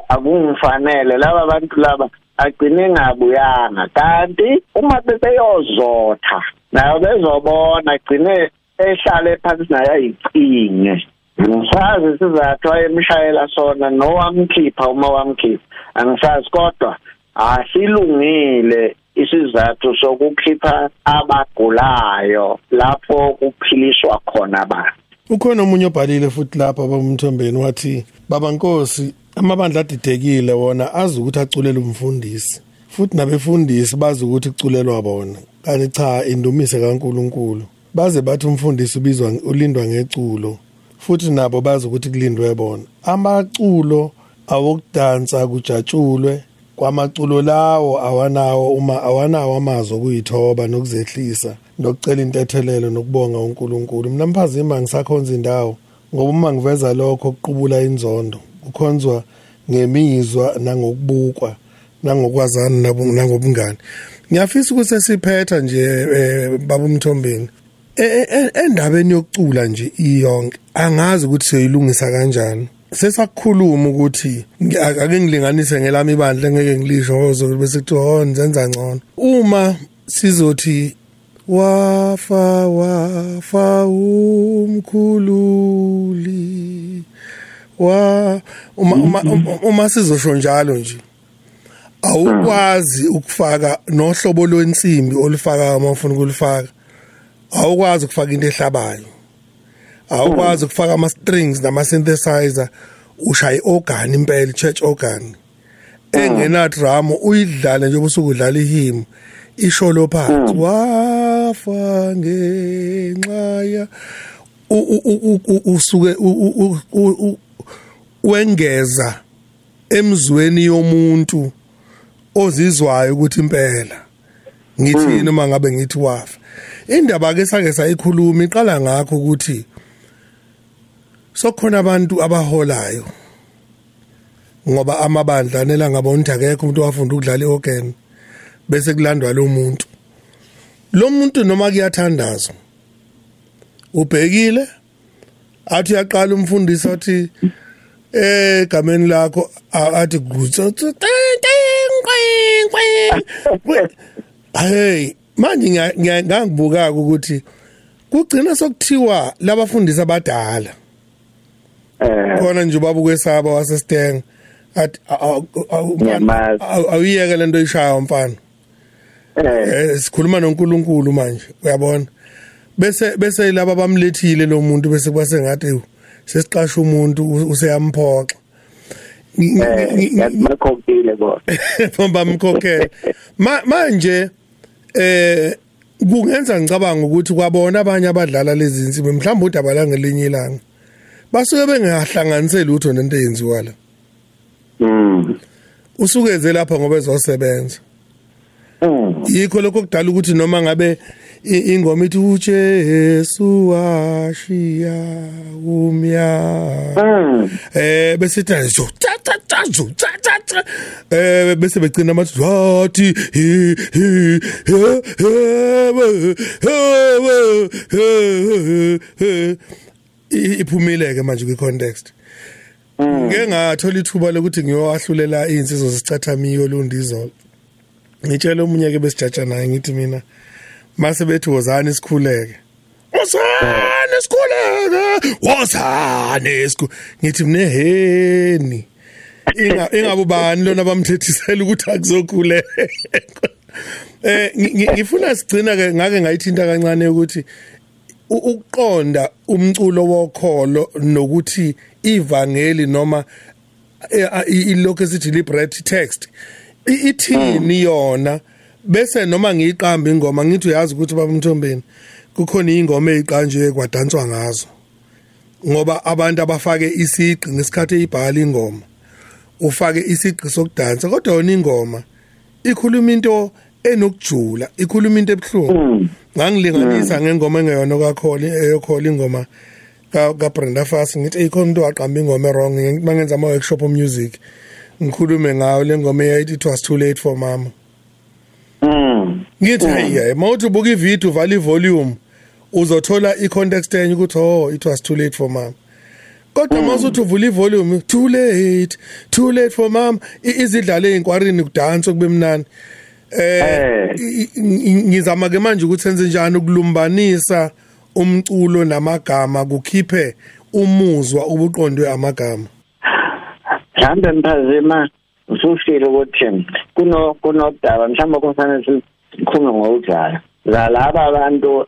akungifanele laba bantu laba agcine ngabuyanga kanti uma bebeyozotha nayo bezobona agcine ehlale phansi naye ayicinge. Ngisazi isizathu ayemshayela sona nowamkhipha uma wamkhipha. Angisazi kodwa asilungile isizathu sokukhipha abagulayo lapho kuphiliswa khona abantu. Ukhona omunye obhalile futhi lapha babumthombeni wathi baba nkosi amabandla adidekile wona azi ukuthi aculela umfundisi futhi nabefundisi bazi ukuthi kuculelwa bona. Kanti cha indumise kaNkuluNkulu. Baze bathi umfundisi ubizwa ulindwa ngeculo futhi nabo bazi ukuthi kulindwe bona. Amaculo awokudansa kujatshulwe kwamaculo lawo awanawo uma awanawo amazwi okuyithoba nokuzehlisa nokucela intethelelo nokubonga uNkulunkulu. Mina mphazima ngisakhonza indawo ngoba uma ngiveza lokho kuqubula inzondo. Kukhonzwa ngemizwa nangokubukwa nangokwazana nangobungani. Ngiyafisa ukuthi siphetha nje eh, baba umthombeni. E, e, endabeni yokucula nje iyonke angazi ukuthi siyilungisa kanjani. Sesakukhuluma ukuthi ake ngilinganise ngelami ibandla ngeke ngilisho ngoba bese kuthiwa oh nzenza ngcono. Uma sizothi wafa wafa umkhululi wa uma uma uma sizosho njalo nje. Awukwazi ukufaka nohlobo lwensimbi olufaka uma ufuna ukulifaka. Awukwazi ukufaka into ehlabayo. Awukwazi ukufaka ama strings nama synthesizer ushaya organ impela church organ. Engena drum uyidlale nje ubusuku udlala ihymn isholo phansi wafa ngenxa ya usuke wengeza emzweni yomuntu ozizwayo ukuthi impela. Ngithini noma ngabe ngithi wafa? Indaba ke sake sayikhuluma iqala ngakho ukuthi sokhona abantu abaholayo. Ngoba amabandla anela ngabona ukuthi akekho umuntu wafunda ukudlala iorgan bese kulandwa lo muntu. Lo muntu noma kuyathandazwa ubhekile athi uyaqala umfundisi athi eh gameni lakho athi gutsa hey manje ngiyangibuka ukuthi kugcina sokuthiwa labafundisi abadala. Eh. Khona nje babukwesaba wasesteng athi awuyeke lento ishaya mfana. Eh. Sikhuluma noNkulunkulu manje uyabona? Bese bese laba bamlethile lo muntu bese kwase ngathi sesiqasha umuntu useyamphoxa. Ngiyakhokhile bona. Bamkhokhela manje eh kungenza ngicabanga ukuthi kwabona abanye abadlala lezi insimbi mhlawumbe udaba la ngelinye ilanga basuke bengahlanganiseli lutho nento eyenziwa la mm usukeze lapha ngoba ezosebenza. Yikho lokho kudala ukuthi noma ngabe ingoma ithi uJesu washiya umya. Eh bese ithi cha cha cha cha cha cha. Eh bese begcina amathi wathi iphumile ke manje kwi context ngeke ngathola ithuba lokuthi ngiyowahlulela izinsizwa zesicathamiyo lundizolo ngitshela omunye ke besijaja naye ngithi mina mase bethi wozani isikhuleke wozani isikhuleke wozani isikhuleke ngithi mneheni inga ingabubani lona bamthethisela ukuthi akuzokhuleka? Eh ngifuna sigcina ke ngake ngayithinta kancane ukuthi ukuqonda umculo wokholo nokuthi ivangeli noma ilokho esithi liberty text ithini yona? Bese noma ngiyiqamba ingoma ngithi uyazi ukuthi baba Mthombeni kukhona ingoma eziqanje kwadanswa ngazo. Ngoba abantu abafake isiqi ngesikhathi eyibhala ingoma ufake isiqi sokudansa kodwa yona ingoma ikhuluma into enokujula ikhuluma into ebhlungu ngangilinganisa ngengoma engeyona kakholi eyokhola ingoma ka Brenda Fassie. Ngithi eyikhona umuntu waqamba ingoma wrong mangenza ama workshop music ngikhulume ngayo lengoma eyayithi it was too late for mama. Mm. ngithi hayi mawuthi ubuka ivideo vala ivolume uzothola icontext enye ukuthi oh it was too late for mama kodwa masuthi uvula ivolume too late too late for mama izidlala einkwarini kudansa kube mnani eh ngizama ke manje ukuthi senze njani ukulumbanisa umculo namagama kukhiphe umuzwa ubuqondwe amagama. Mhlawumbe mphazima. Usushilo ukuthi kuno kunodaba mhlawumbe kufanele sikhulume ngokudlala. Zalaba abantu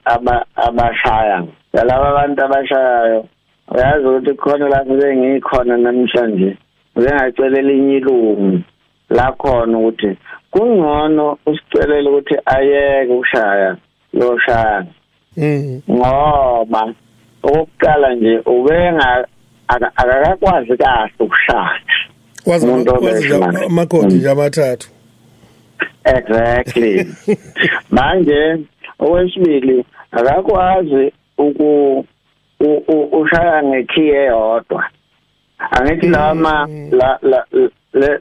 abashaya zalaba abantu abashayayo uyazi ukuthi khona lapho bengikhona namhlanje ngingacela elinye ilungu. Lakhona ukuthi kungcono usicelele ukuthi ayeke ukushaya yoshaya mhm ngoba okokuqala nje ubenga akakakwazi kahle ukushaya. Obesha. amakhodi nje amathathu. Exactly. Manje okwesibili akakwazi uku ushaya ngekey eyodwa. Angithi lama la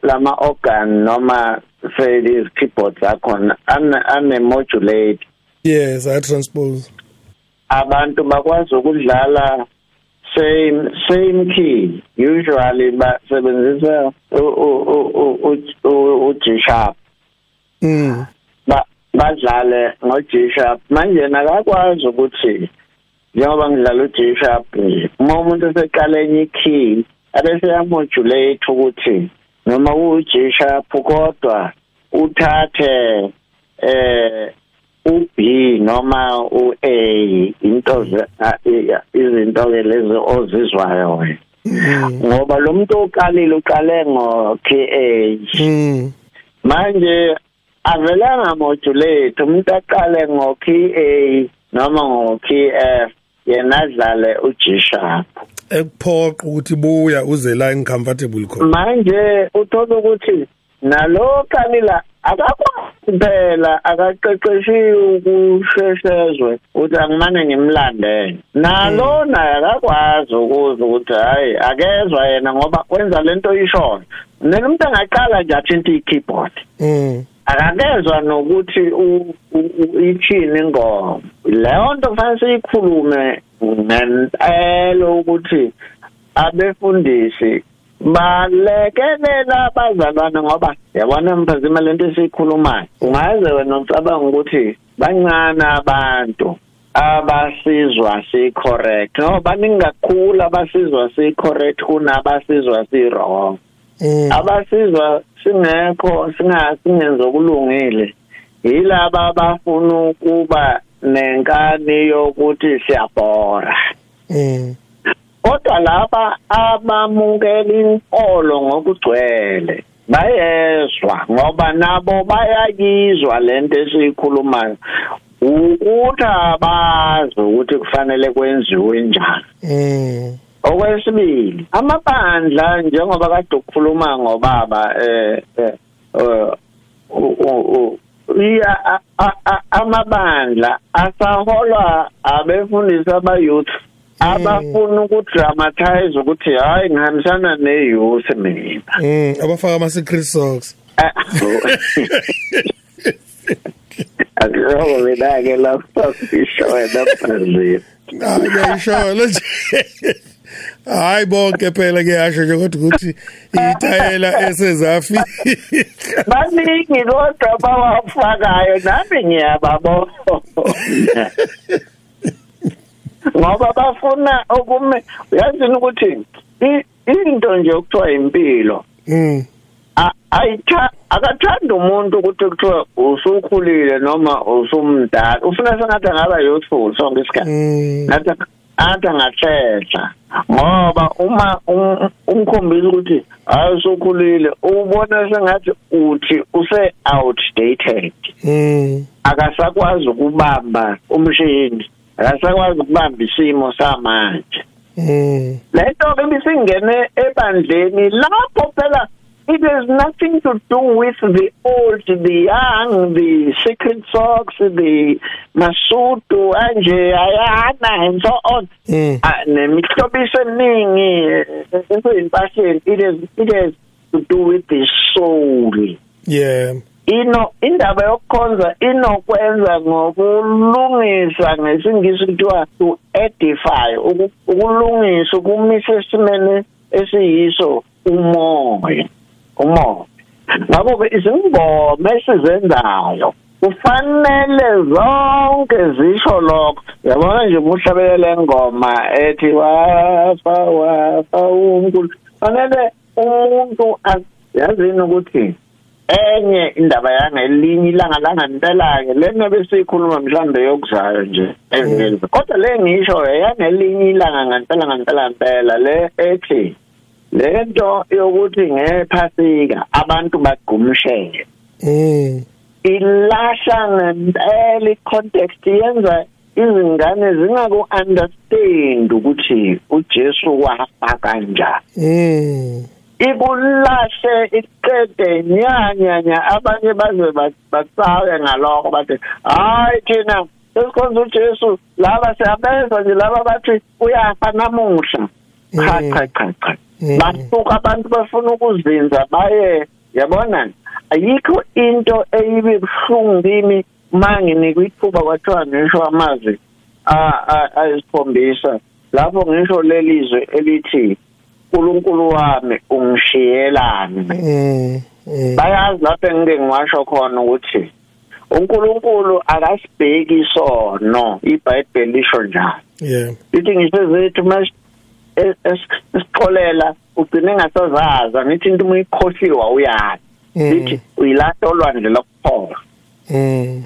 lama organ noma say these keyboards akhona ane modulate yes i transpose. Abantu bakwazi ukudlala same same key. Usually basebenzisa u- G sharp mhm ba badlale ngo G sharp manje nakakwazi ukuthi njengoba ngidlala u G sharp nje uma umuntu eseqala enye key abese yamodulate ukuthi noma u G sharp kodwa uthathe eh u B noma u A into izinto ke lezi ozizwayo wena. Mhm ngoba lo muntu oqalile uqale ngo KA mhm manje avelanga modulate umuntu aqale ngo KA noma ngo KF yena adlale u G sharp ekuphoqa ukuthi buya uze la incomfortable khona. Manje uthola ukuthi nalo qalila akakwazi phela akaqeqeshiwe ukusheshezwe ukuthi angimane ngimlandele nalo naye akakwazi ukuza ukuthi hayi akezwa yena ngoba wenza lento ishona nena umuntu angaqala nje athinta i-keyboard mhm akakezwa nokuthi ithini ingoma leyo nto kufanele siyikhulume ngempela ukuthi abefundisi balekelela abazalwane ngoba yabona mphazima lento esiyikhulumayo. Ungaze wena ucabanga ukuthi bancane abantu abasizwa si-correct. No baningi kakhulu abasizwa si-correct kunabasizwa si-wrong. Mhm abasizwa singekho singasingenza okulungile. Yilaba abafuna ukuba nenkani yokuthi siyabhora. Mhm kodwa laba abamukela inkolo ngokugcwele bayezwa ngoba nabo bayakizwa lento esiyikhulumayo ukuthi abazi ukuthi kufanele kwenziwe njani. Mhm okwesibili amabandla njengoba kade ukukhuluma ngobaba eh eh, eh, iya amabandla asaholwa abefundisi abayouth abafuna ukudramatize ukuthi hayi ngihambisana neyouth mina. Mhm abafaka ama secret socks. Akuzobe mina-ke lapho sisho wena phazini hayi ngiyayishola nje. Hayi bonke phela kuyasho nje kodwa ukuthi itayela esezafika. Baningi kodwa bawafakayo nami ngiyababona. Ngoba bafuna okume uyazini ukuthi into nje okuthiwa impilo a- ayitha akathanda umuntu ukuthi kuthiwa usukhulile noma usumdala. Ufuna sengathi angaba youthful sonke isikhathi. Mhm nathi athi angahlehla. Ngoba uma um- umkhombisa ukuthi hayi usukhulile ubona sengathi uthi use outdated mhm akasakwazi ukubamba umshini. Akasakwazi ukubamba isimo samanje mhm lento ke bisingene ebandleni lapho phela it has nothing to do with the old the young the secret socks the masudu anje ayana and so on mhm Ah, nemihlobiso eminingi into empahleni it is it is to do with the soul yeah ino indaba yokukhonza inokwenza ngokulungisa ngesingisi kuthiwa to edify uku- ukulungisa ukumisa esimene esiyiso umoya umoya. Ngakho-ke izingoma esizenzayo kufanele zonke zisho lokho. Yabona nje umuhlabelele ngoma ethi wafa wafa unkulu fanele umuntu az- yazini ukuthi enye indaba yangelinye ilanga langempela-ke lena besiyikhuluma mhlawumbe yokuzayo nje ezinye kodwa le ngisho yangelinye ilanga ngempela ngempela ngempela le ethi le nto yokuthi ngephasika abantu bagqumshele mm ilahla ngempela i-context yenza izingane zingaku-understand ukuthi ujesu wafa kanjani mm ikulahle iqede nyanyanya abanye baze ba- bacawe ngalokho bathi hayi thina sesikhonza ujesu laba siyabeza nje laba bathi uyafa namuhla. Cha Mm. cha cha cha. Mm. basuka abantu bafuna ukuzinza baye yabona? Ayikho into eyibe buhlungu kimi manginikwa ithuba kwathiwa ngisho amazwi a- a- ayisikhombisa. Lapho ngisho lelizwe elithi uNkulunkulu wami ungishiyelani? Mm mm bayazi lapho engike ngiwasho khona ukuthi uNkulunkulu akasibheki isono iBhayibheli lisho njalo. Yeah. Lithi ngisho zethu mas esixolela ugcine ngasazaza ngithi into umuyikhohliwe wawuyazi Mm. lithi uyilahla olwandle lokuphola mm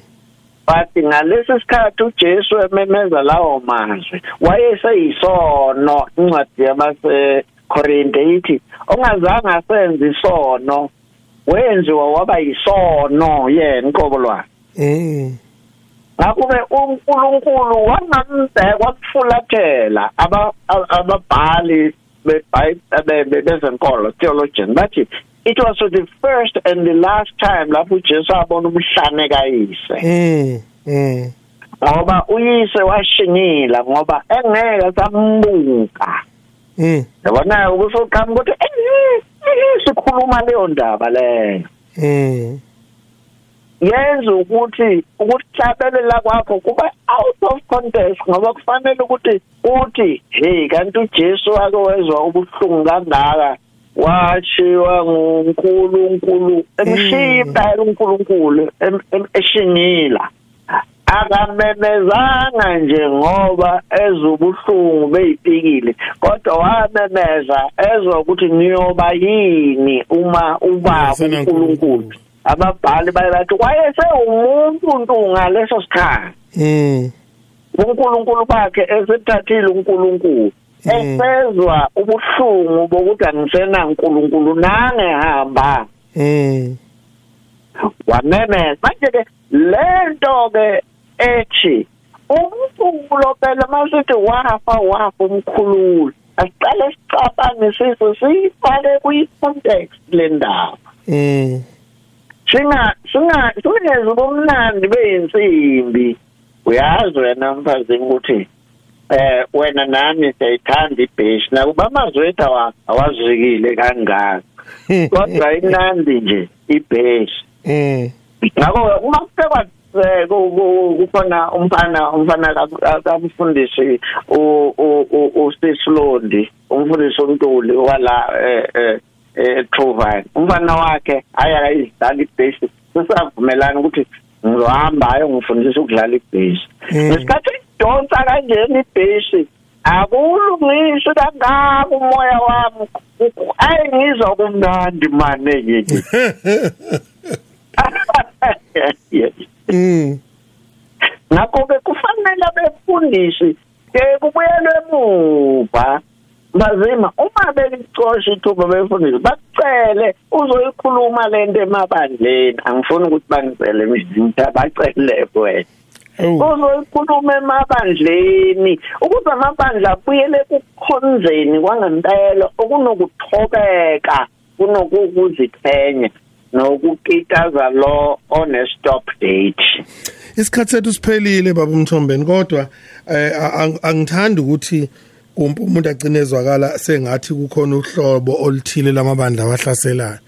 but ngalesi sikhathi uJesu ememeza lawo mazwi wayeseyisono incwadi yabase Korinte ithi ongazange asenze isono. Wenziwa waba yisono yena inqobo lwakhe. Mm ngakube uNkulunkulu wangambheka wakufulathela aba ababhali bezenkolo theologian. Bathi it was the first and the last time lapho uJesu abona umhlane kayise. Mm mm ngoba uyise washingila ngoba engeke sambuka. Mm yabona ukusho qhamu ukuthi eh eh, sikhuluma leyo ndaba leyo mm yenza ukuthi ukuhlabelela kwakho kuba out of context ngoba kufanele ukuthi uthi hey kanti uJesu ake wezwa ubuhlungu kangaka washiwa nguNkulunkulu emshiya uNkulunkulu em- eshingila. Akamemezanga nje ngoba ezobuhlungu beyipikile kodwa wamemeza ezwa ukuthi niyoba yini uma ubaba uNkulunkulu. Ababhali baye bathi wayese umuntu ntu ngaleso sikhathi. Mm uNkulunkulu bakhe esethathile uNkulunkulu. Mm. esezwa ubuhlungu bokuthi angisena uNkulunkulu nange hamba mm wamemeza. Manje ke lento ke ethi umkhululo phela masithi wafa wafa umkhululo asiqale sicabangisise siyifake kwi-context le ndaba mm singa singa singeze ubumnandi beyinsimbi. Uyazi wena mfazini ukuthi eh wena nami siyayithanda ibheshi nakuba amazwi ethu awa- awazikile kangaka. Kodwa inandi nje ibheshi. Mm ngakho uma kuphekwa eh, ku- ku- kukhona umfana umfana ka- kamfundisi u- u- u- uSisilondi umfundisi uNtuli wala eh eh eh Trovine umfana wakhe aya izidlala ibase sisavumelana ukuthi ngizohamba ayo ngifundisa ukudlala ibase Mm. ngesikhathi idonsa kanjena ibase akulungisi kangaka umoya wami. Ayi ngizwa kumnandi manje yini mm. Ngakho ke kufanele befundisi ke kubuyelwe emuva. Bazima uma belicosha ithuba befundisi bacele uzoyikhuluma lento emabandleni. Angifuni ukuthi bangicele mina bacele wena. Uzoyikhuluma emabandleni ukuze amabandla abuyele kukhonzeni kwangempela okunokuthobeka kunokukuzithenya nokukitaza lo on a stop date. Isikhathi sethu siphelile baba umthombeni kodwa eh angithandi ukuthi umuntu agcinezwakala sengathi kukhona uhlobo oluthile lamabandla wahlaselayo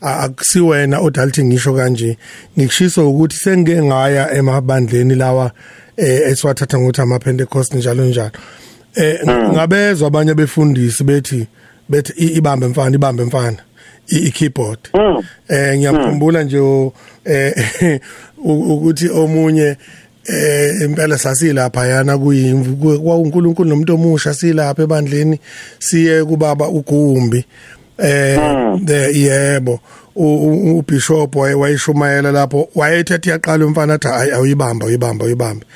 akusiwena odalthi ngisho kanje. Ngikushiso ukuthi sengike ngaya emabandleni lawa eh esiwathatha ngokuthi ama Pentecost njalo. Njalo hmm. ngabezwa abanye befundisi bethi bethi ibambe mfana ibambe mfana. I-keyboard. Hmm. eh ngiyakhumbula nje eh ukuthi omunye eh impela sasilapha yana kuyimvu kwaUNkulunkulu nomuntu omusha silapha ebandleni siye kubaba uGumbi. Eh hmm. yebo. Ubishop wayeshumayela lapho wayethatha yaqala umfana athi hayi awuyibamba uyibamba uyibamba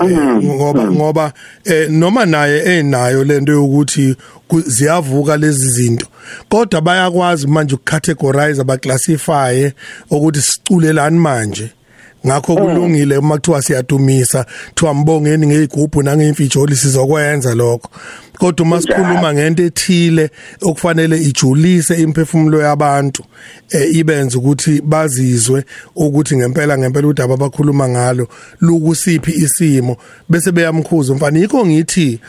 eh, hmm. ngoba ngoba eh, noma naye enayo lento yokuthi ziyavuka lezi zinto. Kodwa bayakwazi manje ukucategorize abaclassify ukuthi siculelani manje. Ngakho kulungile uma kuthiwa siyadumisa kuthiwa mbongeni ngezigubhu nangeyimfijoli sizokwenza lokho. Kodwa uma sikhuluma ngento ethile okufanele ijulise imphefumulo yabantu eh ibenze ukuthi bazizwe ukuthi ngempela ngempela udaba abakhuluma ngalo lukusiphi isimo bese beyamkhuza. Mfana yikho ngithi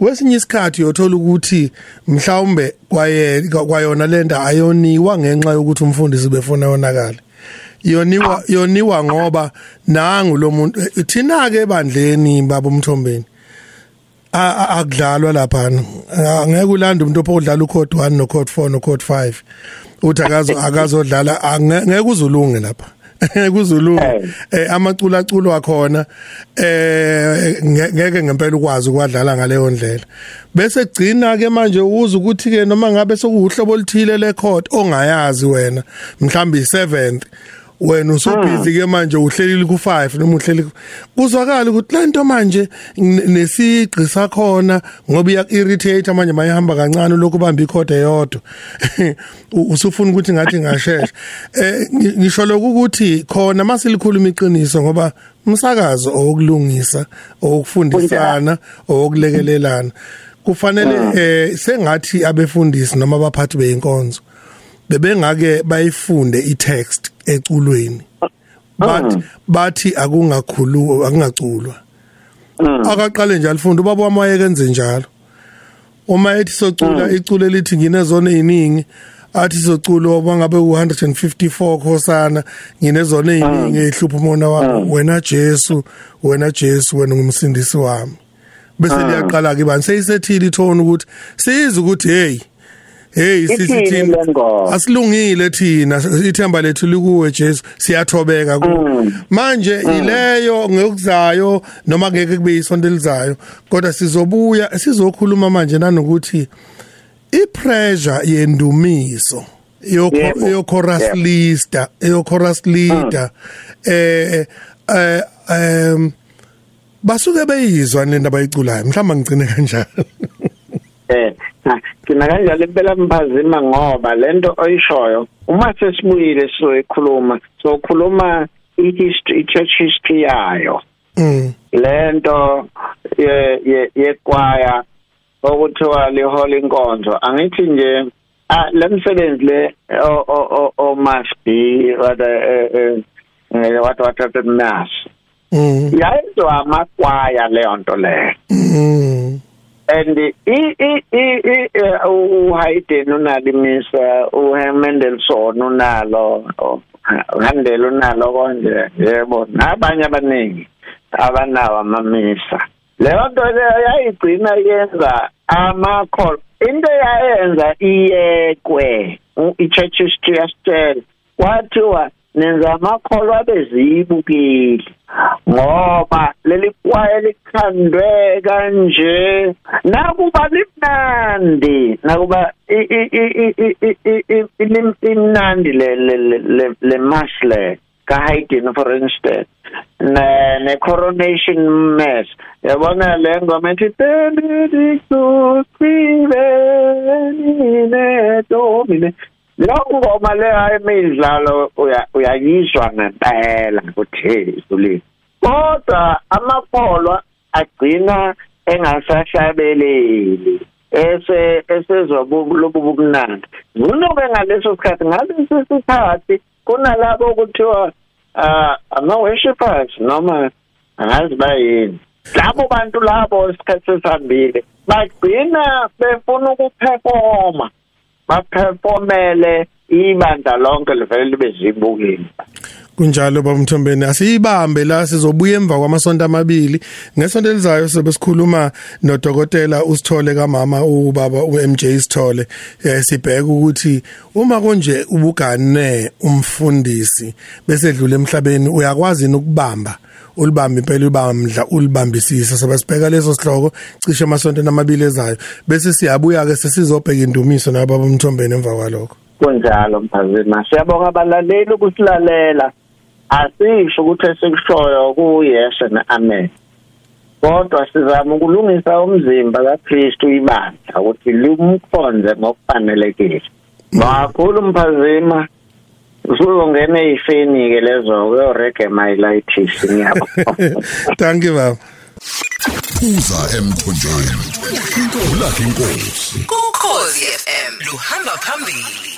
kwesinye isikhathi uyothola ukuthi mhlawumbe kwaye kwayona lenda ayoniwa ngenxa yokuthi umfundisi befuna yonakala yoniwa yoniwa ngoba nangu lo muntu thina ke ebandleni baba umthombeni akudlalwa lapha ngeke ulande umuntu ophodlala ucode 1 no code 4 no code 5 uthi akazo akazodlala ngeke uzulunge lapha. kuzulungu eh. amaculo aculo akhona eh ngeke ngempela ukwazi ukwadlala ngaleyo ndlela. Bese gcina ke manje uza ukuthi ke noma ngabe sokuhlobo oluthile le chord ongayazi wena mhlambi 7th wena usubhizi ke manje uhlelile ku5 noma uhleli kuzwakala ukuthi lento manje nesigqi sakhona ngoba iya irritate manje mayihamba kancane lokhu bamba ikhoda eyodwa usufuna ukuthi ngathi ngashesha. Eh ngisho lokuthi khona masilikhuluma iqiniso ngoba umsakazo okulungisa okufundisana okulekelelana kufanele eh sengathi abefundisi noma abaphathi beinkonzo bebengake bayifunde i-text eculweni. Bathi mm. bathi akungakhulu akungaculwa. Mm. akaqale nje alifunda ubaba wami wayekenze njalo. Uma ethi socula mm. iculo elithi nginezona eziningi athi socula obangabe u154 khosana nginezona eziningi ehlupha umona wami wena Jesu wena Jesu wena ngumsindisi wami. Bese liyaqala ke bani seyisethile ithona ukuthi siza ukuthi hey hey sisithini asilungile thina. Ithemba lethu likuwe Jesu. Siyathobeka ku. Mm. manje mm. ileyo ngokuzayo noma ngeke kube isonto elizayo kodwa sizobuya sizokhuluma manje nanokuthi ipressure yendumiso yo chorus leader yo chorus leader mm. eh eh um basuke beyizwa lento abayiculayo mhlawumbe ngicine kanjalo. eh kina kanjalo impela mphazima ngoba lento oyishoyo uma sesibuyile sizoyikhuluma sokhuluma i-history i-church history yayo. Mm. Lento ye yekwaya okuthiwa lihola inkonzo angithi nje le msebenzi le o must be what eh what what what mass mm. Yayenziwa amakwaya leyo nto leyo mm. And i i i uHayden unalimisa uHemendelson unalo uhandela unalo konje yebo nabanye abaningi abanawo amamisa leyo nto leyo yayigcina yenza amakholo into yayenza iyekwe i-church history yasitshela kwathiwa nenza amakholwa abezibukeli ngoba leli kwaye likhandwe kanje. Nakuba limnandi nakuba imnandi le le masle ka Haydn for instance. Ne ne coronation mass yabona le ngoma ethi benedictus viveni domine. Lokho ngoma le ayimidlalo uyayizwa ngempela ukuthi sulile kodwa amakholwa agcina engasashabeleli ese esezwa lobu bukunandi kunobe ngaleso sikhathi ngaleso sikhathi kunalabo okuthiwa uh ama worshippers noma angazi bayini labo bantu labo isikhathi sesihambile bagcina befuna ukuperforma baperformele ibandla lonke livele libe zibukile. Kunjalo baba Mthombeni asiyibambe la sizobuya emva kwamasonto amabili. Ngesonto elizayo sobe sikhuluma nodokotela usithole kamama ubaba uMJ Sithole. Eh sibheka ukuthi uma konje ubugane umfundisi bese dlula emhlabeni uyakwazi ukubamba? Ulibamba impela ubamdla ulibambisisa sabasibheka leso sihloko cishe amasonto namabili ezayo bese siyabuya ke sesizobheka indumiso nababa Mthombeni emva kwalokho. Kunjalo mphazima siyabonga abalaleli ukusilalela. Asisho ukuthi esikushoyo kuyes ne-amen kodwa sizama ukulungisa umzimba kaKristu ibandla ukuthi lumkhonze ngokufanelekile. Kakhulu mphazima usuzongena ey'feni ke lezo kuyorege myelitis ngiyabo thank you baba Uza emthonjeni. Ulakhi inkosi. Ukhosi FM luhamba phambili